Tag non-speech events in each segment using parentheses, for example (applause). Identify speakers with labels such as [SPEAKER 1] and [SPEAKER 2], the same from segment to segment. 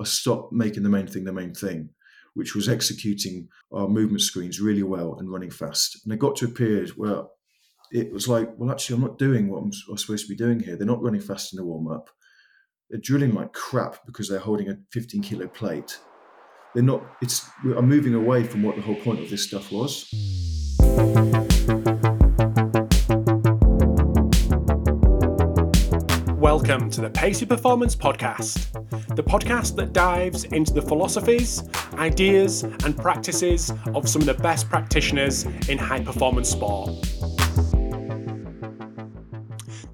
[SPEAKER 1] I stopped making the main thing the main thing, which was executing our movement screens really well and running fast. And I got to a period where it was like, well, actually, I'm not doing what I'm, I'm supposed to be doing here. They're not running fast in the warm up. They're drilling like crap because they're holding a 15 kilo plate. They're not. It's. I'm moving away from what the whole point of this stuff was.
[SPEAKER 2] Welcome to the Pacey Performance Podcast, the podcast that dives into the philosophies, ideas, and practices of some of the best practitioners in high performance sport.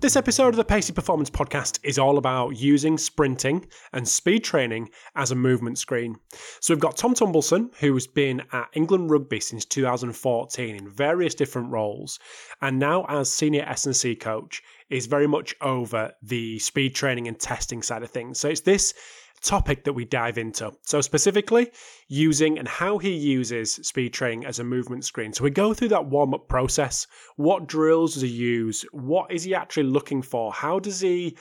[SPEAKER 2] This episode of the Pacey Performance Podcast is all about using sprinting and speed training as a movement screen. So we've got Tom Tombleson, who's been at England Rugby since 2014 in various different roles, and now as senior S&C coach is very much over the speed training and testing side of things. So it's this topic that we dive into. So, specifically, using and how he uses speed training as a movement screen. So, we go through that warm up process. What drills does he use? What is he actually looking for? How does he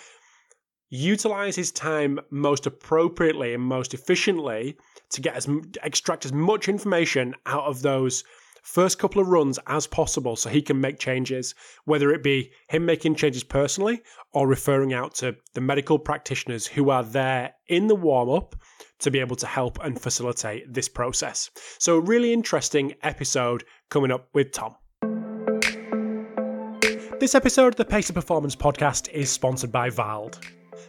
[SPEAKER 2] utilize his time most appropriately and most efficiently to get as extract as much information out of those first couple of runs as possible so he can make changes, whether it be him making changes personally or referring out to the medical practitioners who are there in the warm up to be able to help and facilitate this process. So, a really interesting episode coming up with Tom. This episode of the Pacey Performance Podcast is sponsored by Vald.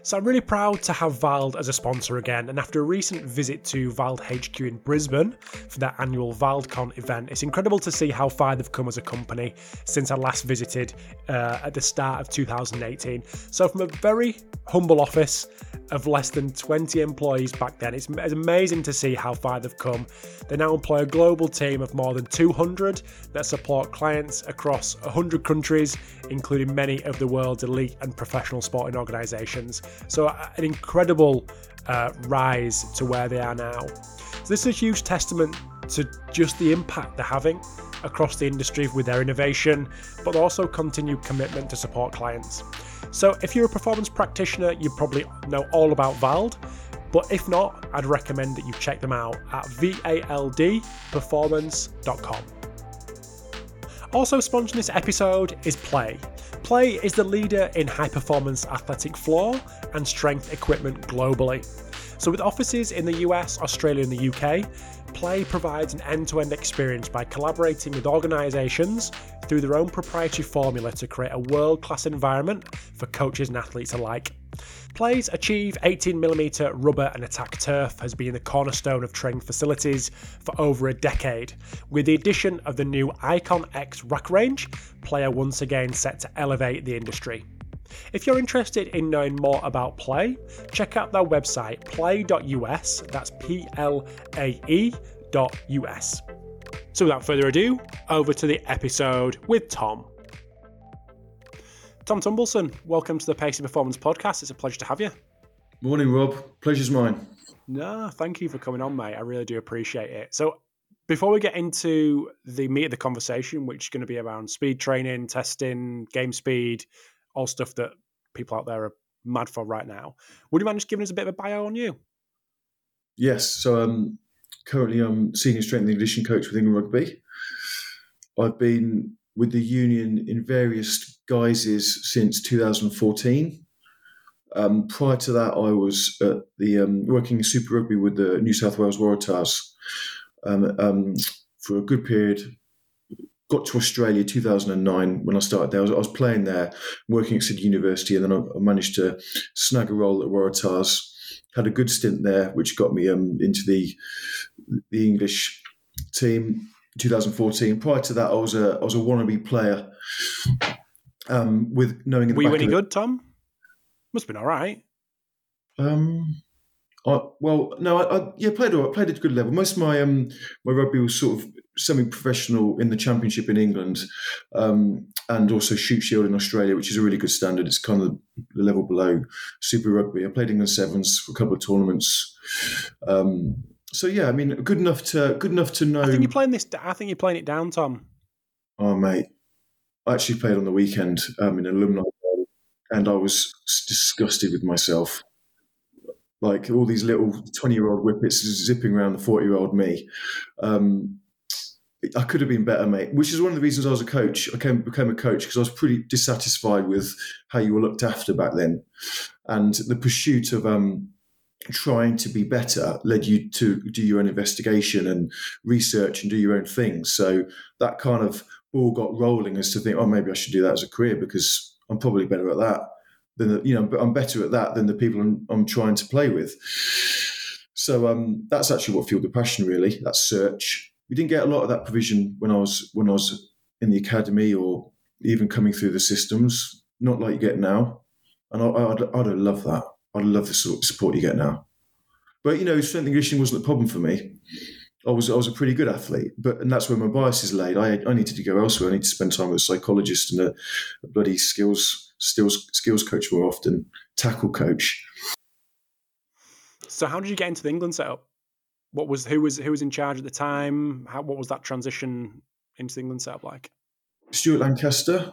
[SPEAKER 2] So I'm really proud to have Vald as a sponsor again, and after a recent visit to Vald HQ in Brisbane for their annual ValdCon event, it's incredible to see how far they've come as a company since I last visited uh, at the start of 2018. So from a very humble office of less than 20 employees back then, it's, it's amazing to see how far they've come. They now employ a global team of more than 200 that support clients across 100 countries, including many of the world's elite and professional sporting organisations. So, an incredible uh, rise to where they are now. So, this is a huge testament to just the impact they're having across the industry with their innovation, but also continued commitment to support clients. So, if you're a performance practitioner, you probably know all about Vald. But if not, I'd recommend that you check them out at valdperformance.com. Also sponsoring this episode is Plae. Plae is the leader in high performance athletic floor and strength equipment globally. So, with offices in the US, Australia, and the UK, Plae provides an end to end experience by collaborating with organisations through their own proprietary formula to create a world class environment for coaches and athletes alike. Plae's Achieve 18mm rubber and attack turf has been the cornerstone of training facilities for over a decade. With the addition of the new Icon X rack range, Plae are once again set to elevate the industry. If you're interested in knowing more about Plae, check out their website plae.us, that's P L A E.us. So without further ado, over to the episode with Tom. Tom Tombleson, welcome to the Pacey Performance Podcast. It's a pleasure to have you.
[SPEAKER 1] Morning, Rob. Pleasure's mine.
[SPEAKER 2] No, thank you for coming on, mate. I really do appreciate it. So, before we get into the meat of the conversation, which is going to be around speed training, testing, game speed, all stuff that people out there are mad for right now, would you mind just giving us a bit of a bio on you?
[SPEAKER 1] Yes. So, um, currently, I'm senior strength and conditioning coach with England Rugby. I've been with the union in various guises since 2014. Um, prior to that, I was at the um, working in Super Rugby with the New South Wales Waratahs um, um for a good period. Got to Australia 2009 when I started there. I was, I was playing there, working at Sydney University, and then I, I, managed to snag a role at Waratahs. Had a good stint there, which got me um, into the the English team 2014. Prior to that, I was a I was a wannabe player. Um, with knowing,
[SPEAKER 2] were you any good, Tom? Must have been all right.
[SPEAKER 1] Um, I, well, no, I, I yeah played all right, played at a good level. Most of my um my rugby was sort of semi-professional in the championship in England, um, and also Shute Shield in Australia, which is a really good standard. It's kind of the level below Super Rugby. I played England sevens for a couple of tournaments. Um, so yeah, I mean, good enough to good enough to know. I
[SPEAKER 2] think you're playing this. I think you're playing it down, Tom.
[SPEAKER 1] Oh mate, I actually played on the weekend um, in an alumni, and I was disgusted with myself. like all these little 20 year old whippets zipping around the 40 year old me. Um, I could have been better, mate. Which is one of the reasons I was a coach. I came, became a coach because I was pretty dissatisfied with how you were looked after back then, and the pursuit of um, trying to be better led you to do your own investigation and research and do your own things. So that kind of all got rolling as to think, oh, maybe I should do that as a career because I'm probably better at that than the, you know, but I'm better at that than the people I'm, I'm trying to play with. So um, that's actually what fueled the passion, really. That search. We didn't get a lot of that provision when I was when I was in the academy or even coming through the systems. Not like you get now, and I, I'd, I'd love that. I'd love the sort of support you get now. But you know, strength and conditioning wasn't a problem for me. I was I was a pretty good athlete, but and that's where my biases laid. I I needed to go elsewhere. I need to spend time with a psychologist and a, a bloody skills skills skills coach more often, tackle coach.
[SPEAKER 2] So how did you get into the England setup? What was who was who was in charge at the time? How what was that transition into the England setup like?
[SPEAKER 1] Stuart Lancaster,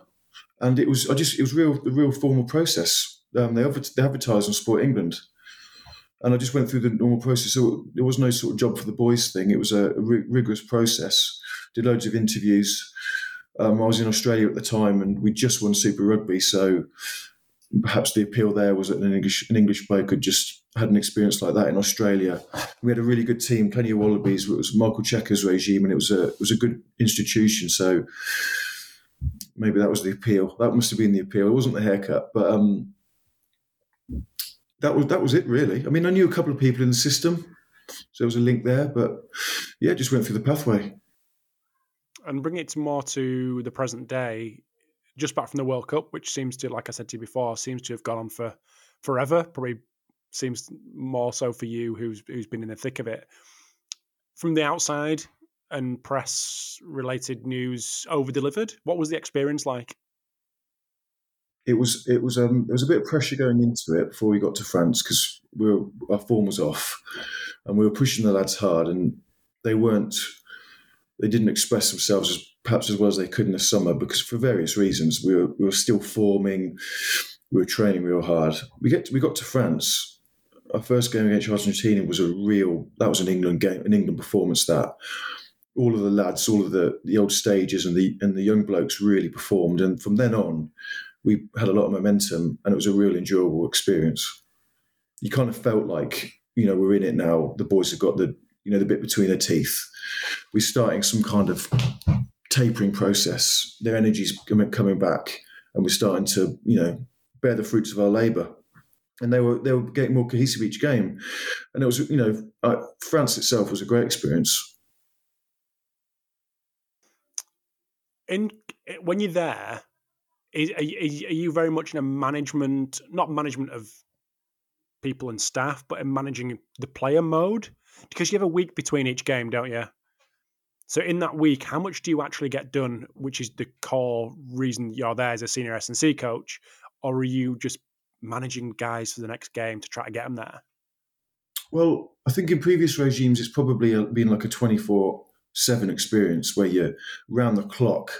[SPEAKER 1] and it was I just it was real the real formal process. Um, they, advertised on Sport England and I just went through the normal process. So there was no sort of job for the boys thing. It was a, rigorous process. Did loads of interviews. Um, I was in Australia at the time, and we just won Super Rugby. So perhaps the appeal there was that an English an English bloke had just had an experience like that in Australia. We had a really good team, plenty of Wallabies. It was Michael Cheika's regime, and it was a it was a good institution. So maybe that was the appeal. That must have been the appeal. It wasn't the haircut, but um, that was that was it really. I mean, I knew a couple of people in the system, so there was a link there. But yeah, just went through the pathway.
[SPEAKER 2] And bring it more to the present day, just back from the World Cup, which seems to, like I said to you before, seems to have gone on for forever. Probably seems more so for you, who's who's been in the thick of it. From the outside and press related news over delivered, what was the experience like?
[SPEAKER 1] It was it was um there was a bit of pressure going into it before we got to France because we were, our form was off, and we were pushing the lads hard, and they weren't they didn't express themselves as perhaps as well as they could in the summer because for various reasons we were we were still forming, we were training real hard. We get to, we got to France. Our first game against Argentina was a real that was an England game, an England performance that all of the lads, all of the, the old stages and the and the young blokes really performed. And from then on, we had a lot of momentum and it was a real enjoyable experience. You kind of felt like, you know, we're in it now. The boys have got the, you know, the bit between their teeth. We're starting some kind of tapering process. Their energy's coming back and we're starting to, you know, bear the fruits of our labour. And they were they were getting more cohesive each game, and it was you know uh, France itself was a great experience.
[SPEAKER 2] In when you're there, is, are, you very much in a management, not management of people and staff, but in managing the player mode? Because you have a week between each game, don't you? So in that week, how much do you actually get done? Which is the core reason you're there as a senior S and C coach, or are you just managing guys for the next game to try to get them there?
[SPEAKER 1] Well, I think in previous regimes, it's probably uh, been like a twenty-four seven experience where you're round the clock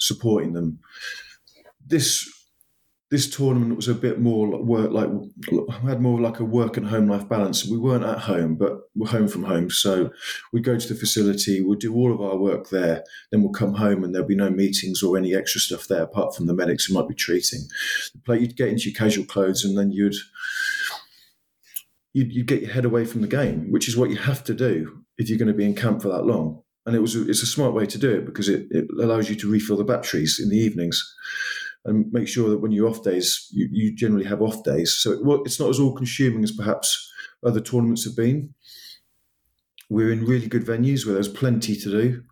[SPEAKER 1] supporting them this this tournament was a bit more like work like had more like a work and home life balance. We weren't at home but we're home from home. So we go to the facility we'll do all of our work there then we'll come home and there'll be no meetings or any extra stuff there apart from the medics who might be treating. You'd get into your casual clothes and then you'd you'd, you'd get your head away from the game which is what you have to do if you're going to be in camp for that long. And it was it's a smart way to do it because it, it allows you to refill the batteries in the evenings and make sure that when you're off days, you, you generally have off days. So it, well, it's not as all consuming as perhaps other tournaments have been. We're in really good venues where there's plenty to do.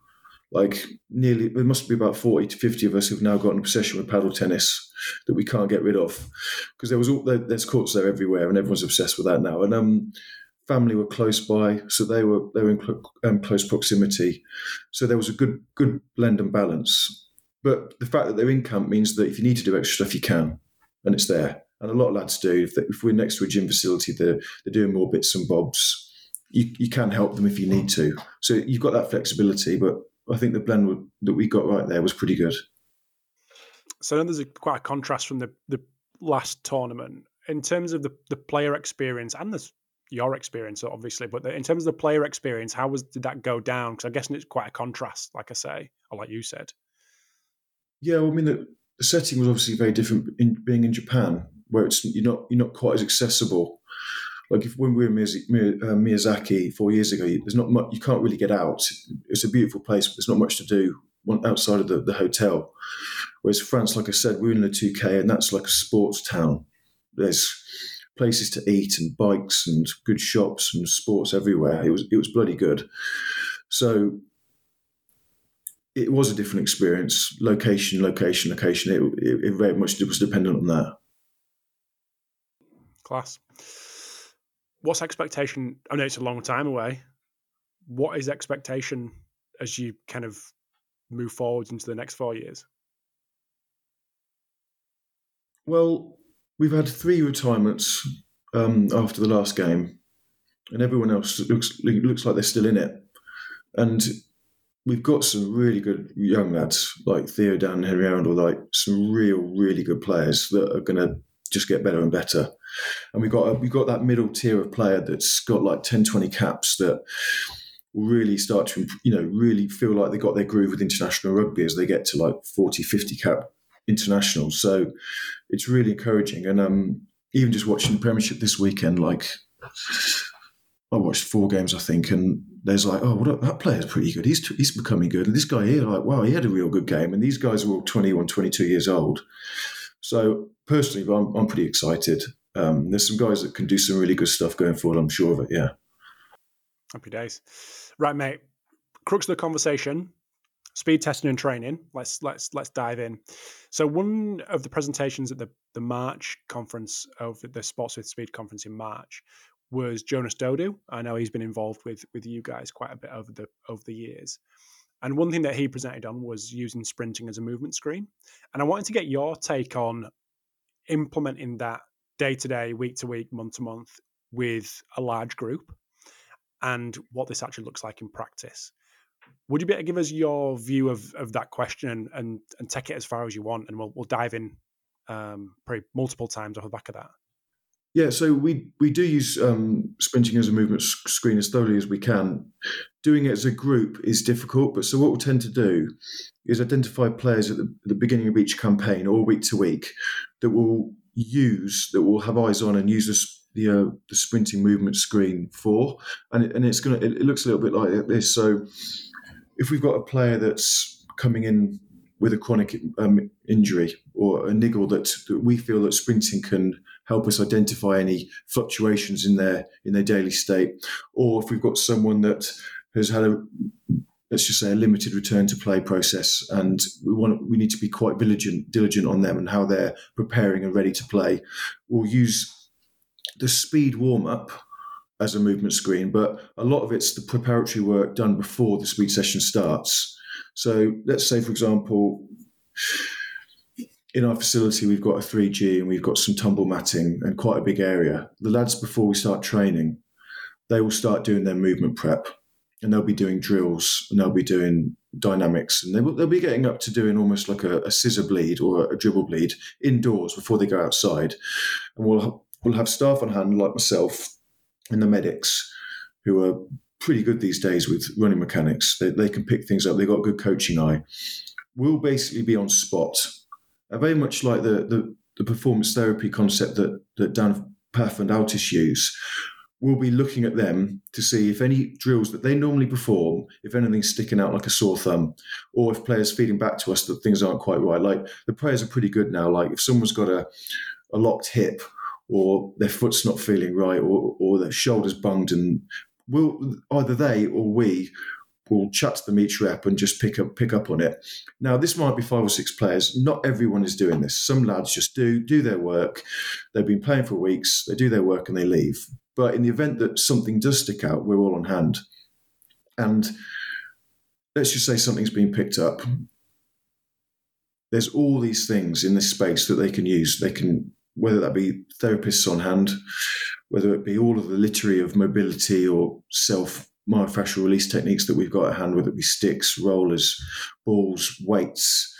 [SPEAKER 1] Like nearly, there must be about forty to fifty of us who've now got an obsession with paddle tennis that we can't get rid of because there was all there, there's courts there everywhere and everyone's obsessed with that now. And um, family were close by, so they were they were in cl- um, close proximity. So there was a good good blend and balance but the fact that they're in camp means that if you need to do extra stuff, you can, and it's there. And a lot of lads do. If, they, if we're next to a gym facility, they're, they're doing more bits and bobs. You, you can help them if you need to. So you've got that flexibility. But I think the blend that we got right there was pretty good.
[SPEAKER 2] So there's a, quite a contrast from the, the last tournament in terms of the, the player experience and the your experience, obviously, but in terms of the player experience, how was did that go down? Because I'm guessing it's quite a contrast, like I say, or like you said.
[SPEAKER 1] Yeah, well, I mean, the, the setting was obviously very different in being in Japan, where it's you're not you're not quite as accessible. Like if when we were in uh, Miyazaki four years ago, there's not much. You can't really get out. It's a beautiful place, but there's not much to do outside of the, the hotel. Whereas France, like I said, we're in Le Touquet, and that's like a sports town. There's places to eat and bikes and good shops and sports everywhere. It was it was bloody good. So it was a different experience. Location, location, location. It, it, it very much was dependent on that.
[SPEAKER 2] Class. What's expectation? I know it's a long time away. What is expectation as you kind of move forward into the next four years?
[SPEAKER 1] Well, we've had three retirements um, after the last game, and everyone else looks looks like they're still in it. And we've got some really good young lads like Theo Dan and Henry Arundell, like some real, really good players that are going to just get better and better. And we've got we've got that middle tier of player that's got like 10, 20 caps that really start to you know really feel like they got their groove with international rugby as they get to like 40 50 cap internationals so it's really encouraging and um even just watching the premiership this weekend like I watched four games, I think, and there's like, oh, that player's pretty good. He's he's becoming good. And this guy here, like, wow, he had a real good game. And these guys are all 21, 22 years old. So personally, I'm, I'm pretty excited. Um, there's some guys that can do some really good stuff going forward. I'm sure of it. Yeah.
[SPEAKER 2] Happy days. Right, mate. Crux of the conversation: speed testing and training. Let's let's let's dive in. So one of the presentations at the the March conference of the Sportsmith Speed conference in March was Jonas Dodoo. I know he's been involved with with you guys quite a bit over the over the years. And one thing that he presented on was using sprinting as a movement screen. And I wanted to get your take on implementing that day to day, week to week, month to month with a large group and what this actually looks like in practice. Would you be able to give us your view of, of that question and, and, and take it as far as you want? And we'll, we'll dive in um, probably multiple times off the back of that.
[SPEAKER 1] Yeah, so we we do use um, sprinting as a movement screen as thoroughly as we can. Doing it as a group is difficult, but so what we'll tend to do is identify players at the, the beginning of each campaign or week to week that will use that will have eyes on and use the uh, the sprinting movement screen for, and it, and it's gonna it, it looks a little bit like this. So if we've got a player that's coming in with a chronic um, injury or a niggle that, that, we feel that sprinting can help us identify any fluctuations in their in their daily state, or if we've got someone that has had a let's just say a limited return to play process and we want we need to be quite diligent diligent on them and how they're preparing and ready to play we'll use the speed warm up as a movement screen, but a lot of it's the preparatory work done before the speed session starts. So let's say, for example, in our facility, we've got a 3G and we've got some tumble matting and quite a big area. The lads, before we start training, they will start doing their movement prep and they'll be doing drills and they'll be doing dynamics and they will, they'll be getting up to doing almost like a, a scissor bleed or a dribble bleed indoors before they go outside. And we'll, we'll have staff on hand like myself and the medics who are pretty good these days with running mechanics. They, they can pick things up. They've got good coaching eye. We'll basically be on spot. Uh, very much like the, the, the performance therapy concept that, that Dan Pfaff and Altis use. We'll be looking at them to see if any drills that they normally perform, if anything's sticking out like a sore thumb, or if players feeding back to us that things aren't quite right. Like the players are pretty good now. Like if someone's got a, a locked hip or their foot's not feeling right or, or their shoulders bunged and will either they or we will chat to them each rep and just pick up pick up on it. Now this might be five or six players. Not everyone is doing this. Some lads just do do their work. They've been playing for weeks. They do their work and they leave. But in the event that something does stick out, we're all on hand. And let's just say something's been picked up. There's all these things in this space that they can use. They can whether that be therapists on hand, whether it be all of the literary of mobility or self myofascial release techniques that we've got at hand, whether it be sticks, rollers, balls, weights,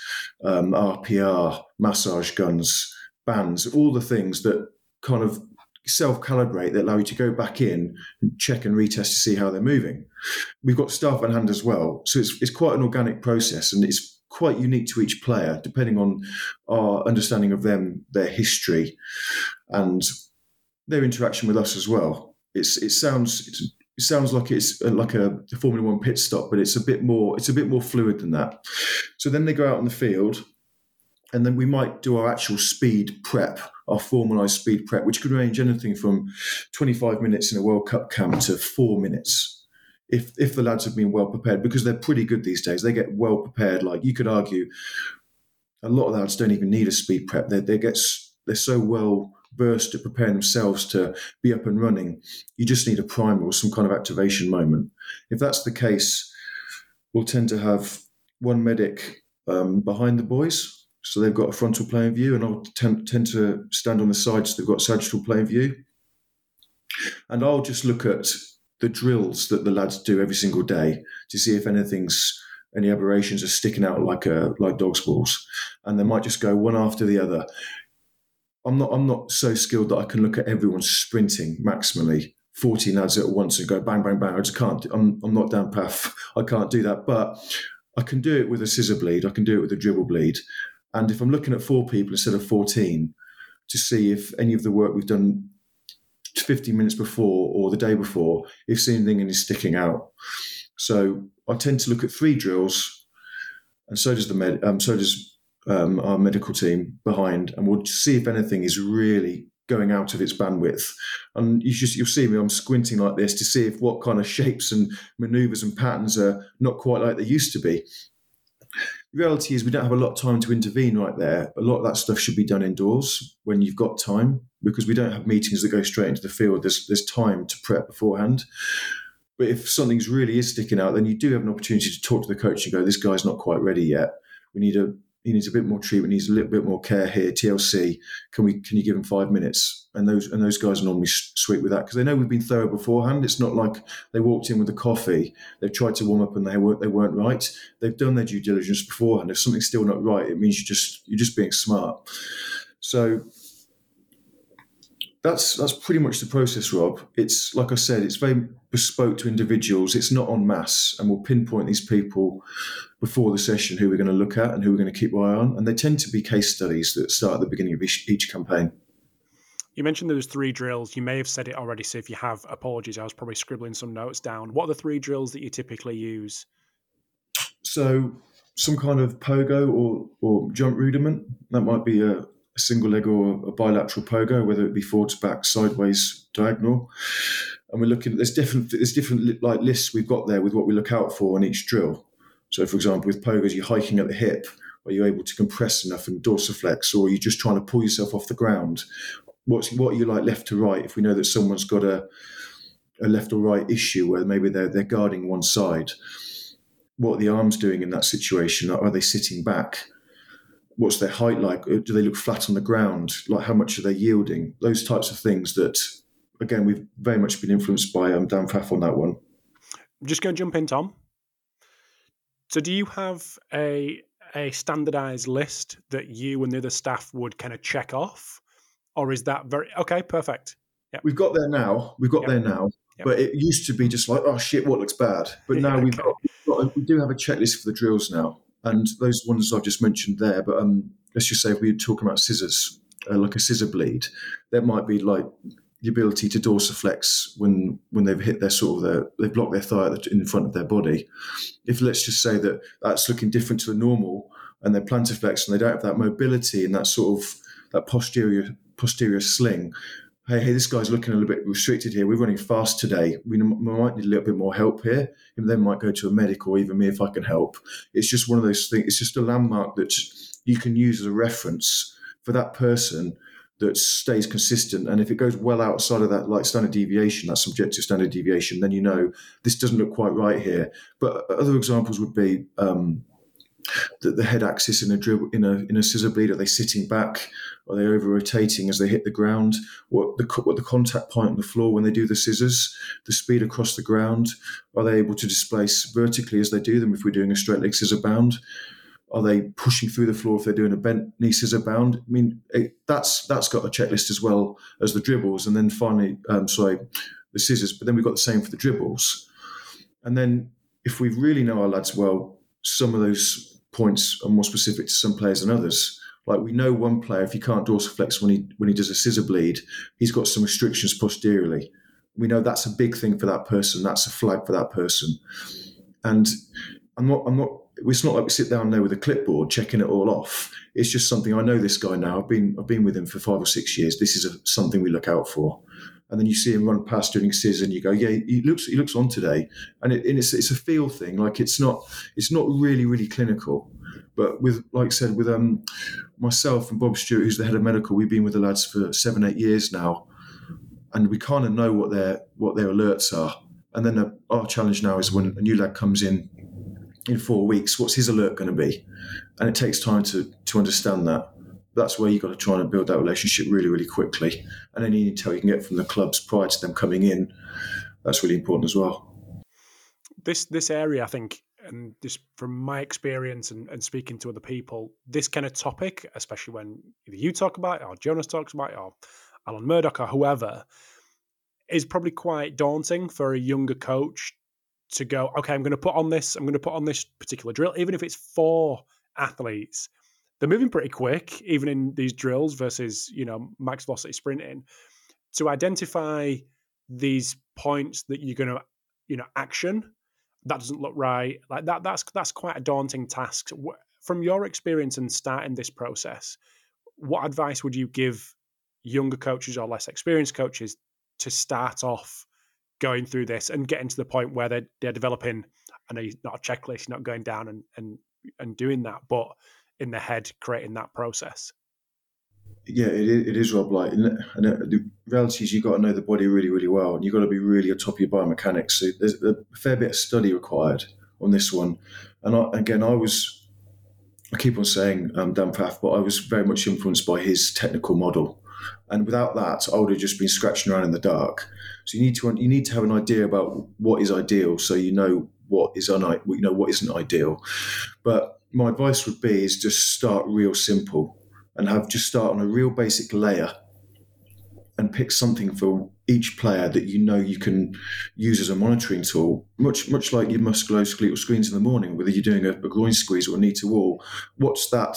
[SPEAKER 1] um, RPR, massage guns, bands, all the things that kind of self calibrate that allow you to go back in and check and retest to see how they're moving. We've got staff on hand as well. So it's, it's quite an organic process and it's quite unique to each player, depending on our understanding of them, their history, and their interaction with us as well. It's, it sounds it sounds like it's uh, like a, a Formula One pit stop, but it's a bit more it's a bit more fluid than that. So then they go out on the field, and then we might do our actual speed prep, our formalised speed prep, which could range anything from 25 minutes in a World Cup camp to four minutes. If if the lads have been well prepared, because they're pretty good these days, they get well prepared. Like you could argue, a lot of lads don't even need a speed prep. They they get they're so well versed to prepare themselves to be up and running. You just need a primer or some kind of activation moment. If that's the case, we'll tend to have one medic um, behind the boys. So they've got a frontal plane view, and I'll tend, tend to stand on the sides so they've got sagittal plane view. And I'll just look at the drills that the lads do every single day to see if anything's any aberrations are sticking out like a like dog's balls, and they might just go one after the other. I'm not I'm not so skilled that I can look at everyone sprinting maximally 14 lads at once and go bang bang bang. I just can't. I'm I'm not Dan Pfaff. (laughs) I can't do that. But I can do it with a scissor bleed. I can do it with a dribble bleed. And if I'm looking at four people instead of 14 to see if any of the work we've done 15 minutes before or the day before, if anything is sticking out. So I tend to look at three drills, and so does the med. Um, so does um, our medical team behind, and we'll see if anything is really going out of its bandwidth. And you just you'll see me, I'm squinting like this to see if what kind of shapes and maneuvers and patterns are not quite like they used to be. The reality is we don't have a lot of time to intervene right there. A lot of that stuff should be done indoors when you've got time because we don't have meetings that go straight into the field. There's there's time to prep beforehand. But if something's really is sticking out, then you do have an opportunity to talk to the coach and go, "This guy's not quite ready yet. We need a he needs a bit more treatment, he needs a little bit more care here. TLC, can we can you give him five minutes? And those and those guys are normally sweet with that because they know we've been thorough beforehand. It's not like they walked in with a coffee, they've tried to warm up and they weren't they weren't right. They've done their due diligence beforehand. If something's still not right, it means you just you're just being smart. So that's that's pretty much the process, Rob. It's like I said, it's very bespoke to individuals. It's not en masse, and we'll pinpoint these people before the session who we're going to look at and who we're going to keep eye on. And they tend to be case studies that start at the beginning of each, each campaign.
[SPEAKER 2] You mentioned those three drills. You may have said it already, so if you have, apologies. I was probably scribbling some notes down. What are the three drills that you typically use?
[SPEAKER 1] So, some kind of pogo or, or jump rudiment. That might be a, a single leg or a bilateral pogo, whether it be forwards, back, sideways, diagonal. And we're looking. There's different. There's different like lists we've got there with what we look out for on each drill. So, for example, with pogos, you're hiking at the hip. Are you able to compress enough and dorsiflex, or are you just trying to pull yourself off the ground? What's what are you like left to right? If we know that someone's got a a left or right issue where maybe they're they're guarding one side, what are the arms doing in that situation? Are they sitting back? What's their height like? Do they look flat on the ground? Like how much are they yielding? Those types of things that, again, we've very much been influenced by um, Dan Pfaff on that one.
[SPEAKER 2] I'm just going to jump in, Tom. So, do you have a a standardized list that you and the other staff would kind of check off, or is that very okay? Perfect.
[SPEAKER 1] Yep. We've got there now. We've got yep. there now. Yep. But it used to be just like, oh shit, what looks bad? But (laughs) now okay. we've, got, we've got, we do have a checklist for the drills now and those ones I've just mentioned there. But um, let's just say if we're talking about scissors, uh, like a scissor bleed, that might be like the ability to dorsiflex when when they've hit their sort of their they've blocked their thigh in front of their body. If let's just say that that's looking different to the normal, and they're plantarflex and they don't have that mobility and that sort of that posterior posterior sling, hey, hey, this guy's looking a little bit restricted here. We're running fast today. We might need a little bit more help here. And then might go to a medic or even me if I can help. It's just one of those things. It's just a landmark that you can use as a reference for that person that stays consistent. And if it goes well outside of that, like standard deviation, that subjective standard deviation, then you know this doesn't look quite right here. But other examples would be um, the, the, head axis in a dribble in a in a scissor bleed. Are they sitting back? Are they over rotating as they hit the ground? What the what the contact point on the floor when they do the scissors? The speed across the ground? Are they able to displace vertically as they do them if we're doing a straight leg scissor bound? Are they pushing through the floor if they're doing a bent knee scissor bound? I mean, it, that's that's got a checklist as well as the dribbles, and then finally, um, sorry, the scissors. But then we've got the same for the dribbles, and then if we really know our lads well, some of those points are more specific to some players than others. Like we know one player, if he can't dorsiflex when he when he does a scissor bleed, he's got some restrictions posteriorly. We know that's a big thing for that person. That's a flag for that person. And I'm not I'm not it's not like we sit down there with a clipboard checking it all off. It's just something I know this guy now. I've been I've been with him for five or six years. This is a, something we look out for. And then you see him run past scissors, and you go, "Yeah, he looks he looks on today." And, it, and it's it's a feel thing. Like it's not it's not really really clinical. But with, like I said, with um, myself and Bob Stewart, who's the head of medical, we've been with the lads for seven, eight years now, and we kind of know what their what their alerts are. And then the, our challenge now is when a new lad comes in in four weeks, what's his alert going to be? And it takes time to to understand that. That's where you've got to try and build that relationship really, really quickly. And any intel you can get from the clubs prior to them coming in, that's really important as well.
[SPEAKER 2] This this area, I think, and just from my experience and, and speaking to other people, this kind of topic, especially when either you talk about it or Jonas talks about it or Alan Murdoch or whoever, is probably quite daunting for a younger coach to go, okay, I'm going to put on this, I'm going to put on this particular drill, even if it's four athletes. They're moving pretty quick, even in these drills versus, you know, max velocity sprinting, to identify these points that you're going to, you know, action that doesn't look right. Like that, that's that's quite a daunting task. From your experience in starting this process, what advice would you give younger coaches or less experienced coaches to start off going through this and getting to the point where they're, they're developing? I know not a checklist, you're not going down and and and doing that, but in the head, creating that process
[SPEAKER 1] yeah, it, it is Rob. Like, and the reality is, you've got to know the body really, really well, and you've got to be really on top of your biomechanics. So there's a fair bit of study required on this one. And I, again, I was, I keep on saying um, Dan Pfaff, but I was very much influenced by his technical model. And without that, I would have just been scratching around in the dark. So you need to you need to have an idea about what is ideal, so you know what is un you know what isn't ideal. But my advice would be is just start real simple and have just start on a real basic layer and pick something for each player that you know you can use as a monitoring tool, much much like your musculoskeletal screens in the morning, whether you're doing a, a groin squeeze or a knee to wall. What's that?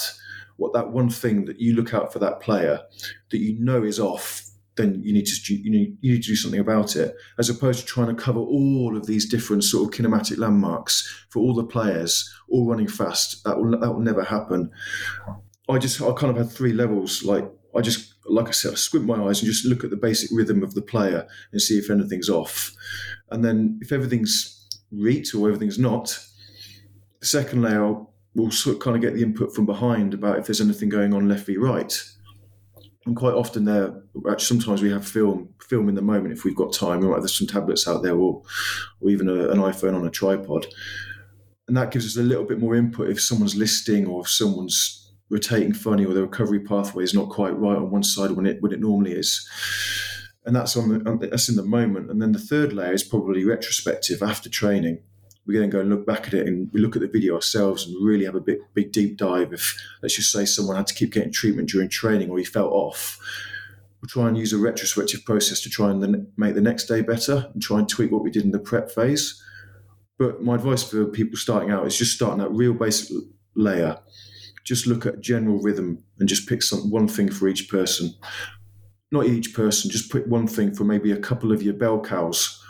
[SPEAKER 1] What that one thing that you look out for that player that you know is off? Then you need to you need, you need to do something about it, as opposed to trying to cover all of these different sort of kinematic landmarks for all the players, all running fast. That will that will never happen. I just I kind of had three levels. Like I just like I said, I squint my eyes and just look at the basic rhythm of the player and see if anything's off. And then if everything's reet or everything's not, the second layer will sort of kind of get the input from behind about if there's anything going on left v right. And quite often there, sometimes we have film film in the moment if we've got time. Or there's some tablets out there, or or even a, an iPhone on a tripod, and that gives us a little bit more input if someone's listing or if someone's rotating funny or the recovery pathway is not quite right on one side when it when it normally is. And that's on the, that's in the moment. And then the third layer is probably retrospective after training. We then go and look back at it and we look at the video ourselves and really have a big big deep dive. If let's just say someone had to keep getting treatment during training or he felt off, we'll try and use a retrospective process to try and then make the next day better and try and tweak what we did in the prep phase. But my advice for people starting out is just starting that real basic layer just look at general rhythm and just pick some one thing for each person. Not each person, just pick one thing for maybe a couple of your bell cows,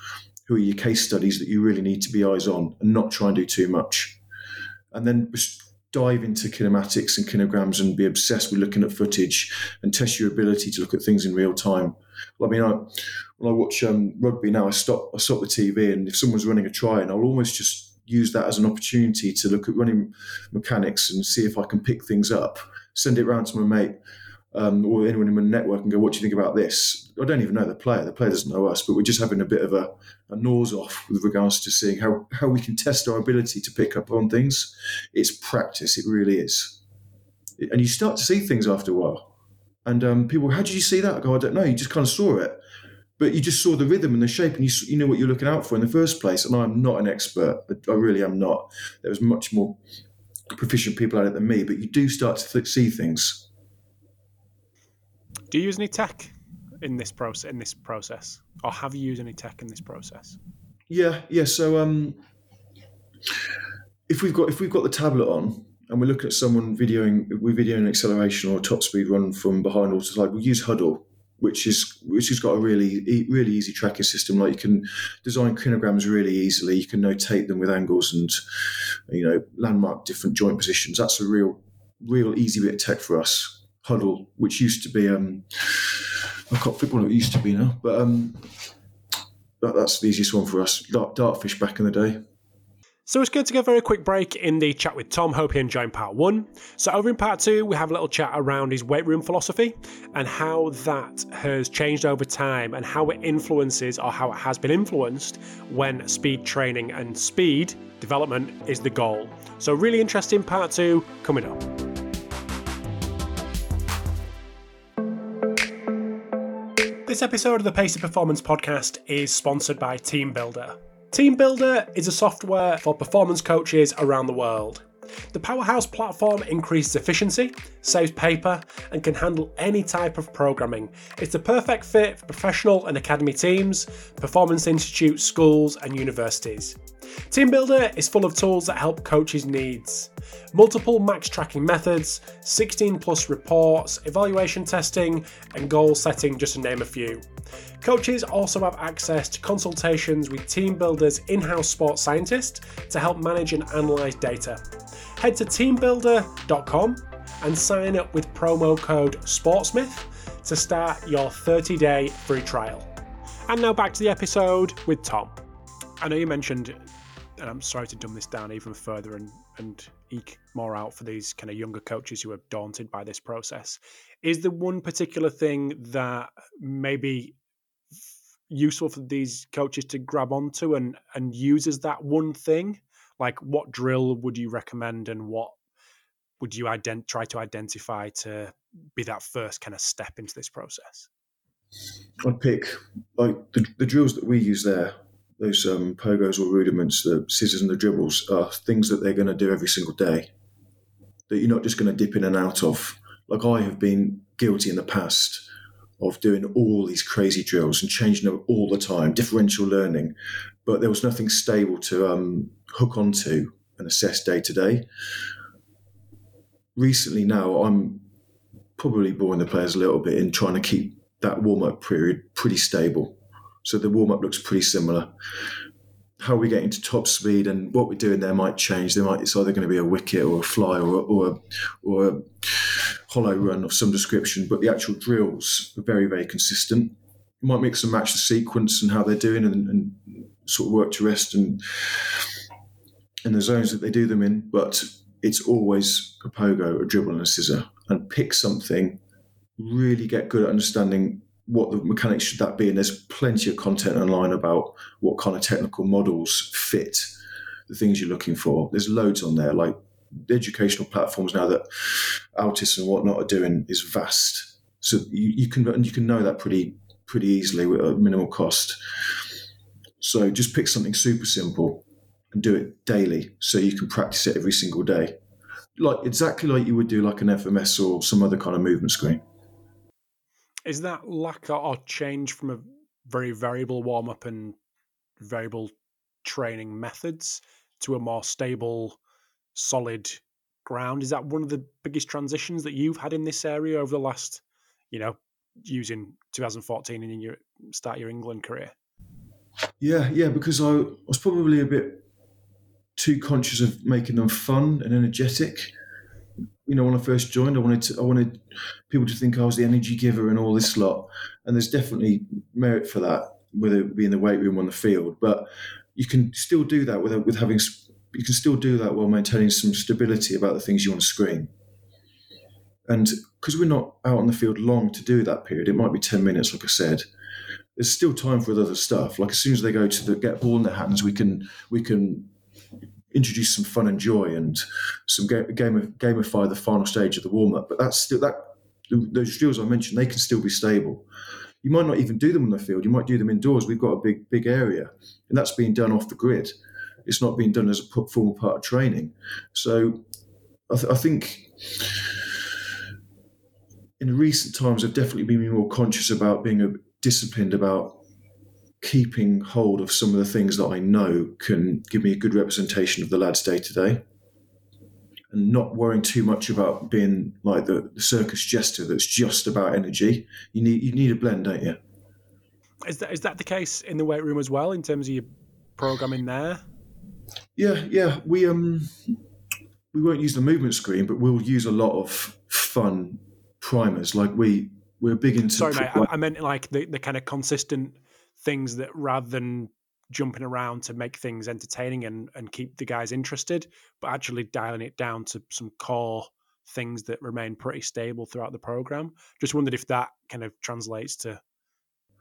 [SPEAKER 1] who are your case studies that you really need to be eyes on, and not try and do too much. And then dive into kinematics and kinograms and be obsessed with looking at footage and test your ability to look at things in real time. Well, I mean, I, when I watch um, rugby now, I stop I stop the TV, and if someone's running a try, and I'll almost just use that as an opportunity to look at running mechanics and see if I can pick things up, send it around to my mate um, or anyone in my network and go, what do you think about this? I don't even know the player. The player doesn't know us, but we're just having a bit of a, a nose off with regards to seeing how, how we can test our ability to pick up on things. It's practice. It really is. And you start to see things after a while. And um, people, how did you see that? I go, I don't know. You just kind of saw it but you just saw the rhythm and the shape and you, you know what you're looking out for in the first place. And I'm not an expert, I really am not. There was much more proficient people at it than me, but you do start to see things.
[SPEAKER 2] Do you use any tech in this process? In this process, or have you used any tech in this process?
[SPEAKER 1] Yeah, yeah. So um, if we've got if we've got the tablet on and we're looking at someone videoing, we're videoing an acceleration or a top speed run from behind or to like we use Hudl which is which has got a really really easy tracking system. Like you can design kinograms really easily. You can notate them with angles and you know landmark different joint positions. That's a real real easy bit of tech for us. Hudl, which used to be um, I can't it used to be now, but um, that, that's the easiest one for us. Dart, dartfish back in the day.
[SPEAKER 2] So it's good to get a very quick break in the chat with Tom. Hope you enjoyed part one. So over in part two, we have a little chat around his weight room philosophy and how that has changed over time and how it influences or how it has been influenced when speed training and speed development is the goal. So really interesting part two coming up. This episode of the Pacey Performance Podcast is sponsored by TeamBuildr. TeamBuildr is a software for performance coaches around the world. The Powerhouse platform increases efficiency, saves paper, and can handle any type of programming. It's the perfect fit for professional and academy teams, performance institutes, schools, and universities. TeamBuildr is full of tools that help coaches' needs. Multiple max tracking methods, 16 plus reports, evaluation testing, and goal setting, just to name a few. Coaches also have access to consultations with TeamBuildr's in house sports scientist to help manage and analyse data. Head to teambuildr.com and sign up with promo code SPORTSMITH to start your 30 day free trial. And now back to the episode with Tom. I know you mentioned and I'm sorry to dumb this down even further and, and eke more out for these kind of younger coaches who are daunted by this process. Is there one particular thing that maybe useful for these coaches to grab onto and and use as that one thing? Like what drill would you recommend and what would you ident- try to identify to be that first kind of step into this process?
[SPEAKER 1] I'd pick like the, the drills that we use there those um, pogos or rudiments, the scissors and the dribbles, are things that they're going to do every single day. That you're not just going to dip in and out of. Like I have been guilty in the past of doing all these crazy drills and changing them all the time, differential learning, but there was nothing stable to um, hook onto and assess day to day. Recently, now I'm probably boring the players a little bit in trying to keep that warm up period pretty stable so the warm up looks pretty similar. How we get into top speed and what we're doing there might change. There might it's either going to be a wicket or a fly or a, or a, or a hollow run of some description, but the actual drills are very very consistent. You might mix and match the sequence and how they're doing and, and sort of work to rest and in the zones that they do them in, but it's always a pogo, a dribble, and a scissor, and pick something. Really get good at understanding what the mechanics should that be? And there's plenty of content online about what kind of technical models fit the things you're looking for. There's loads on there, like the educational platforms now that Altis and whatnot are doing is vast. So you, you can you can know that pretty pretty easily with a minimal cost. So just pick something super simple and do it daily, so you can practice it every single day, like exactly like you would do like an FMS or some other kind of movement screen.
[SPEAKER 2] Is that lack or change from a very variable warm up and variable training methods to a more stable, solid ground? Is that one of the biggest transitions that you've had in this area over the last, you know, using 2014 and in your start your England career?
[SPEAKER 1] Yeah, yeah, because I was probably a bit too conscious of making them fun and energetic you know, when I first joined, I wanted to, I wanted people to think I was the energy giver and all this lot. And there's definitely merit for that, whether it be in the weight room or on the field. But you can still do that with with having you can still do that while maintaining some stability about the things you want to screen. And because we're not out on the field long to do that period, it might be ten minutes, like I said. There's still time for other stuff. Like as soon as they go to the get ball in their hands, we can we can introduce some fun and joy and some game, game gamify the final stage of the warm up. But that's still that those drills I mentioned they can still be stable. You might not even do them on the field. You might do them indoors. We've got a big big area, and that's being done off the grid. It's not being done as a formal part of training. So I, th- I think in recent times, I've definitely been more conscious about being disciplined about keeping hold of some of the things that I know can give me a good representation of the lads day to day. And not worrying too much about being like the, the, circus jester that's just about energy. You need you need a blend, don't you?
[SPEAKER 2] Is that is that the case in the weight room as well in terms of your programming there?
[SPEAKER 1] Yeah, yeah. We um we won't use the movement screen, but we'll use a lot of fun primers. Like we we're big into.
[SPEAKER 2] Sorry, mate. I, I meant like the the kind of consistent things that rather than jumping around to make things entertaining and, and keep the guys interested, but actually dialing it down to some core things that remain pretty stable throughout the program. Just wondered if that kind of translates to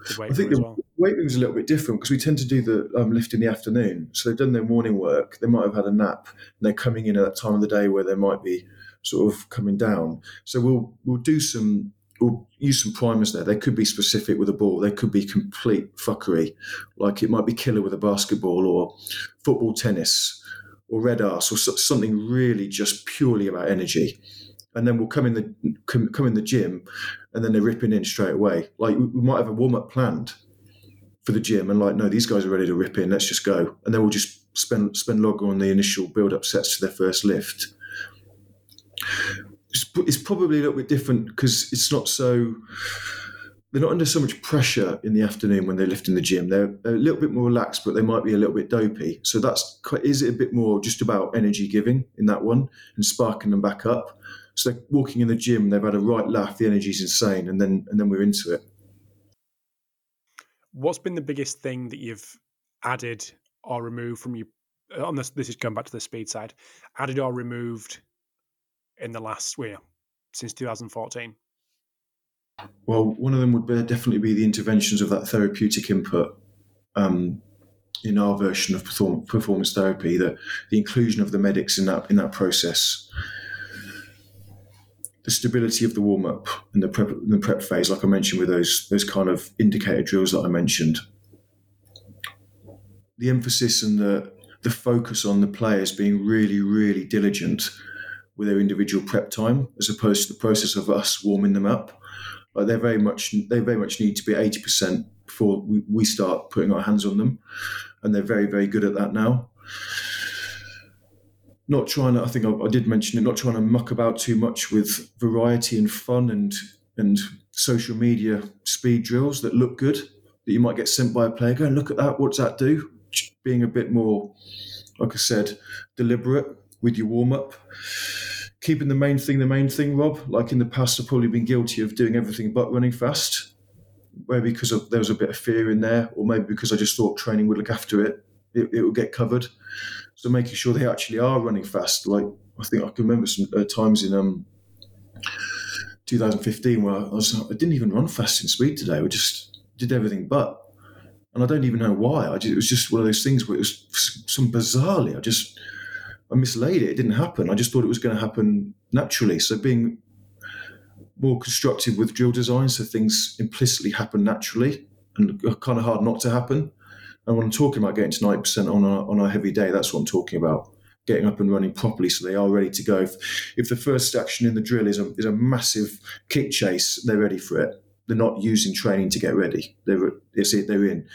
[SPEAKER 2] the weight
[SPEAKER 1] I think the
[SPEAKER 2] well.
[SPEAKER 1] weight room's a little bit different because we tend to do the um, lift in the afternoon. So they've done their morning work, they might have had a nap, and they're coming in at that time of the day where they might be sort of coming down. So we'll we'll do some we'll use some primers there. They could be specific with a ball. They could be complete fuckery, like it might be killer with a basketball or football, tennis, or red ass, or something really just purely about energy. And then we'll come in the come, come in the gym, and then they're ripping in straight away. Like we might have a warm up planned for the gym, and like no, these guys are ready to rip in. Let's just go, and then we'll just spend spend longer on the initial build up sets to their first lift it's probably a little bit different because it's not so they're not under so much pressure in the afternoon when they lift in the gym. They're, they're, a little bit more relaxed, but they might be a little bit dopey. So that's quite, is it a bit more just about energy giving in that one and sparking them back up. So they're walking in the gym, they've had a right laugh, the energy's insane, and then and then we're into it.
[SPEAKER 2] What's been the biggest thing that you've added or removed from you on this? This is going back to the speed side. Added or removed in the last year since 2014?
[SPEAKER 1] Well, one of them would be, definitely be the interventions of that therapeutic input um, in our version of perform- performance therapy. The inclusion of the medics in that in that process, the stability of the warm up and the prep the prep phase, like I mentioned with those those kind of indicator drills that I mentioned, the emphasis and the the focus on the players being really really diligent with their individual prep time as opposed to the process of us warming them up. Like they're very much they very much need to be eighty percent before we, we start putting our hands on them, and they're very very good at that now. Not trying to, I think I, I did mention it. Not trying to muck about too much with variety and fun and and social media speed drills that look good that you might get sent by a player. Go and look at that. What's that do? Being a bit more, like I said, deliberate with your warm up keeping the main thing the main thing, Rob. Like in the past, I've probably been guilty of doing everything but running fast, maybe because of, there was a bit of fear in there, or maybe because I just thought training would look after it, it, it would get covered. So making sure they actually are running fast. Like I think I can remember some uh, times in um, 2015 where I was I didn't even run fast in speed today. We just did everything but. And I don't even know why. I just, it was just one of those things where it was some bizarrely. I just I mislaid it. It didn't happen. I just thought it was going to happen naturally. So being more constructive with drill design, so things implicitly happen naturally and kind of hard not to happen. And when I'm talking about getting to 90% on a, on a heavy day, that's what I'm talking about. Getting up and running properly so they are ready to go. If, if the first action in the drill is a, is a massive kick chase, they're ready for it. They're not using training to get ready. They're, they're in.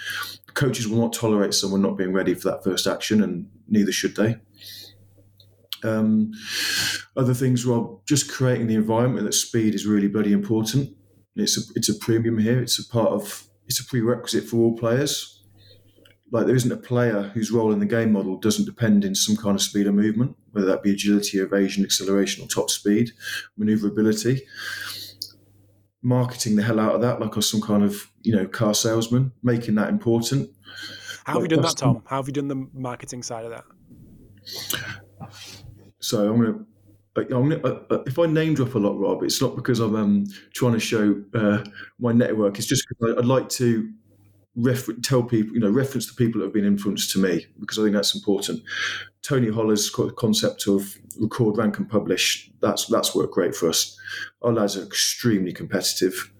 [SPEAKER 1] Coaches will not tolerate someone not being ready for that first action, and neither should they. Um, other things, Rob, just creating the environment that speed is really bloody important. It's a, it's a premium here. It's a part of, it's a prerequisite for all players. Like there isn't a player whose role in the game model doesn't depend in some kind of speed or movement, whether that be agility, evasion, acceleration, or top speed, maneuverability. Marketing the hell out of that, like some kind of you know car salesman, making that important.
[SPEAKER 2] How have you done that, Tom? How have you done the marketing side of that?
[SPEAKER 1] So I'm to. I'm gonna, uh, uh, if I name drop a lot, Rob, it's not because I'm um, trying to show uh, my network. It's just because I'd like to refer- tell people, you know, reference the people that have been influenced to me because I think that's important. Tony Holler's concept of record, rank, and publish that's that's worked great for us. Our lads are extremely competitive,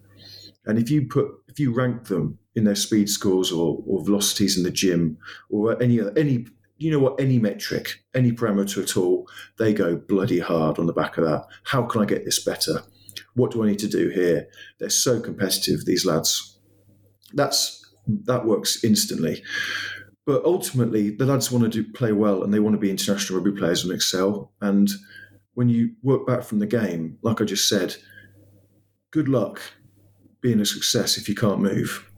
[SPEAKER 1] and if you put if you rank them in their speed scores or, or velocities in the gym or any any you know what, any metric, any parameter at all, they go bloody hard on the back of that. How can I get this better? What do I need to do here? They're so competitive, these lads. That's that works instantly. But ultimately, the lads want to do, play well and they want to be international rugby players and excel. And when you work back from the game, like I just said, good luck being a success if you can't move,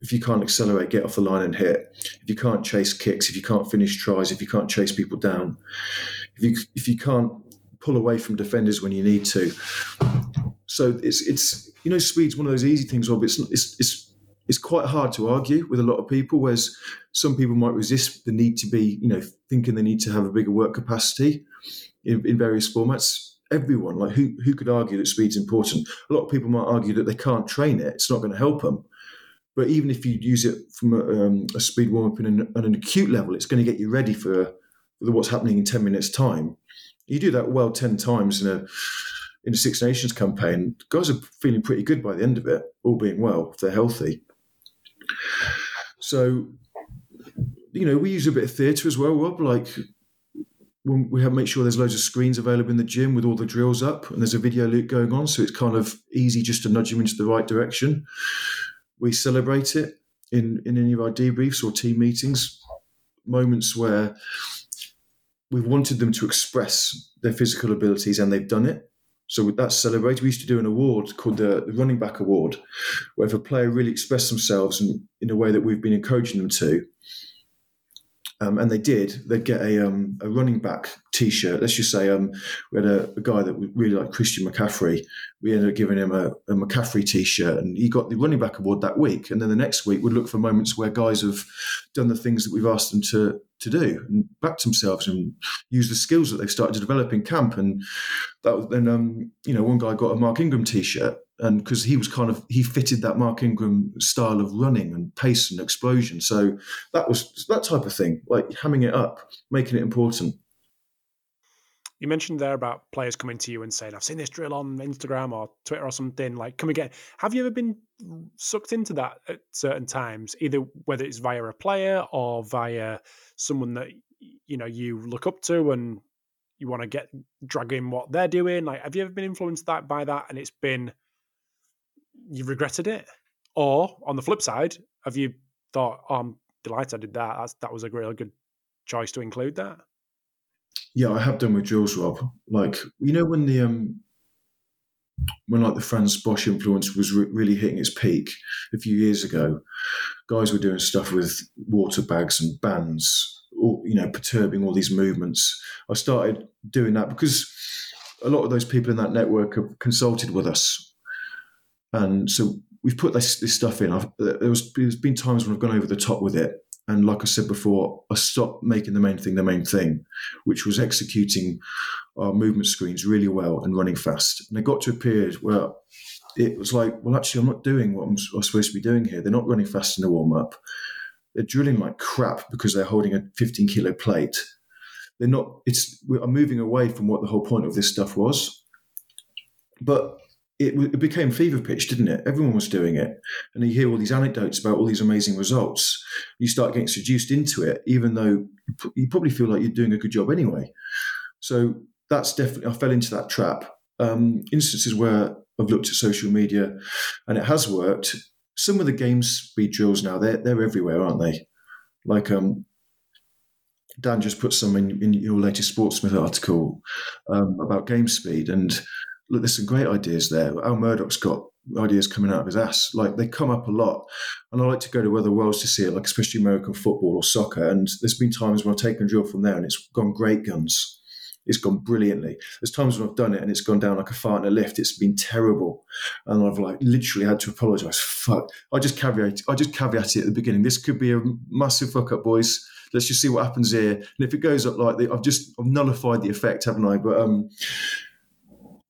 [SPEAKER 1] if you can't accelerate, get off the line and hit, if you can't chase kicks, if you can't finish tries, if you can't chase people down, if you if you can't pull away from defenders when you need to. So it's it's you know speed's one of those easy things, Rob. It's it's it's it's quite hard to argue with a lot of people, whereas some people might resist the need to be, you know, thinking they need to have a bigger work capacity in, in various formats. Everyone, like who who could argue that speed's important? A lot of people might argue that they can't train it; it's not going to help them. But even if you use it from a, um, a speed warm up in an, acute level, it's going to get you ready for, what's happening in ten minutes' time. You do that well ten times in a in a Six Nations campaign, guys are feeling pretty good by the end of it, all being well, if they're healthy. So, you know, we use a bit of theatre as well, Rob. Like, when we have make sure there's loads of screens available in the gym with all the drills up, and there's a video loop going on, so it's kind of easy just to nudge them into the right direction. We celebrate it in in any of our debriefs or team meetings, moments where we've wanted them to express their physical abilities and they've done it. So that's celebrated. We used to do an award called the, Running Back Award, where if a player really expressed themselves in, in a way that we've been encouraging them to, um, and they did, they'd get a, um, a running back T-shirt. Let's just say um, we had a, a, guy that really liked, Christian McCaffrey. We ended up giving him a, a, McCaffrey T-shirt, and he got the running back award that week. And then the next week, we'd look for moments where guys have done the things that we've asked them to to do and back themselves and use the skills that they've started to develop in camp. And that then, um, you know, one guy got a Mark Ingram T-shirt, and because he was kind of he fitted that Mark Ingram style of running and pace and explosion. So that was that type of thing, like hamming it up, making it important.
[SPEAKER 2] You mentioned there about players coming to you and saying, "I've seen this drill on Instagram or Twitter or something." Like, come again. Have you ever been sucked into that at certain times, either whether it's via a player or via someone that you know you look up to and you want to get drag in what they're doing? Like, have you ever been influenced that by that, and it's been you've regretted it, or on the flip side, have you thought, oh, "I'm delighted I did that. That's, that was a really good choice to include that."
[SPEAKER 1] Yeah, I have done with Jules Rob. Like you know when the um when like the Frans Bosch influence was re- really hitting its peak a few years ago, guys were doing stuff with water bags and bands, all, you know, perturbing all these movements. I started doing that because a lot of those people in that network have consulted with us, and so we've put this, this stuff in. I've, uh, there was there's been times when I've gone over the top with it, and like I said before, I stopped making the main thing the main thing, which was executing our movement screens really well and running fast. And I got to a period where it was like, well, actually, I'm not doing what I'm, I'm supposed to be doing here. They're not running fast in the warm up. They're drilling like crap because they're holding a 15 kilo plate. They're not. It's. I'm moving away from what the whole point of this stuff was. But it, it, became fever pitch, didn't it? Everyone was doing it. And you hear all these anecdotes about all these amazing results. You start getting seduced into it, even though you probably feel like you're doing a good job anyway. So that's definitely, I fell into that trap. Um, instances where I've looked at social media and it has worked. Some of the game speed drills now, they're, they're everywhere, aren't they? Like um, Dan just put some in, in your latest Sportsmith article um, about game speed. And look, there's some great ideas there. Al Murdoch's got ideas coming out of his ass. Like they come up a lot. And I like to go to other worlds to see it, like especially American football or soccer. And there's been times when I've taken a drill from there and it's gone great guns. It's gone brilliantly. There's times when I've done it and it's gone down like a fart in a lift. It's been terrible. And I've like literally had to apologize. Fuck. I just caveat I just caveat it at the beginning. This could be a massive fuck up, boys. Let's just see what happens here. And if it goes up like the, I've just I've nullified the effect, haven't I? But um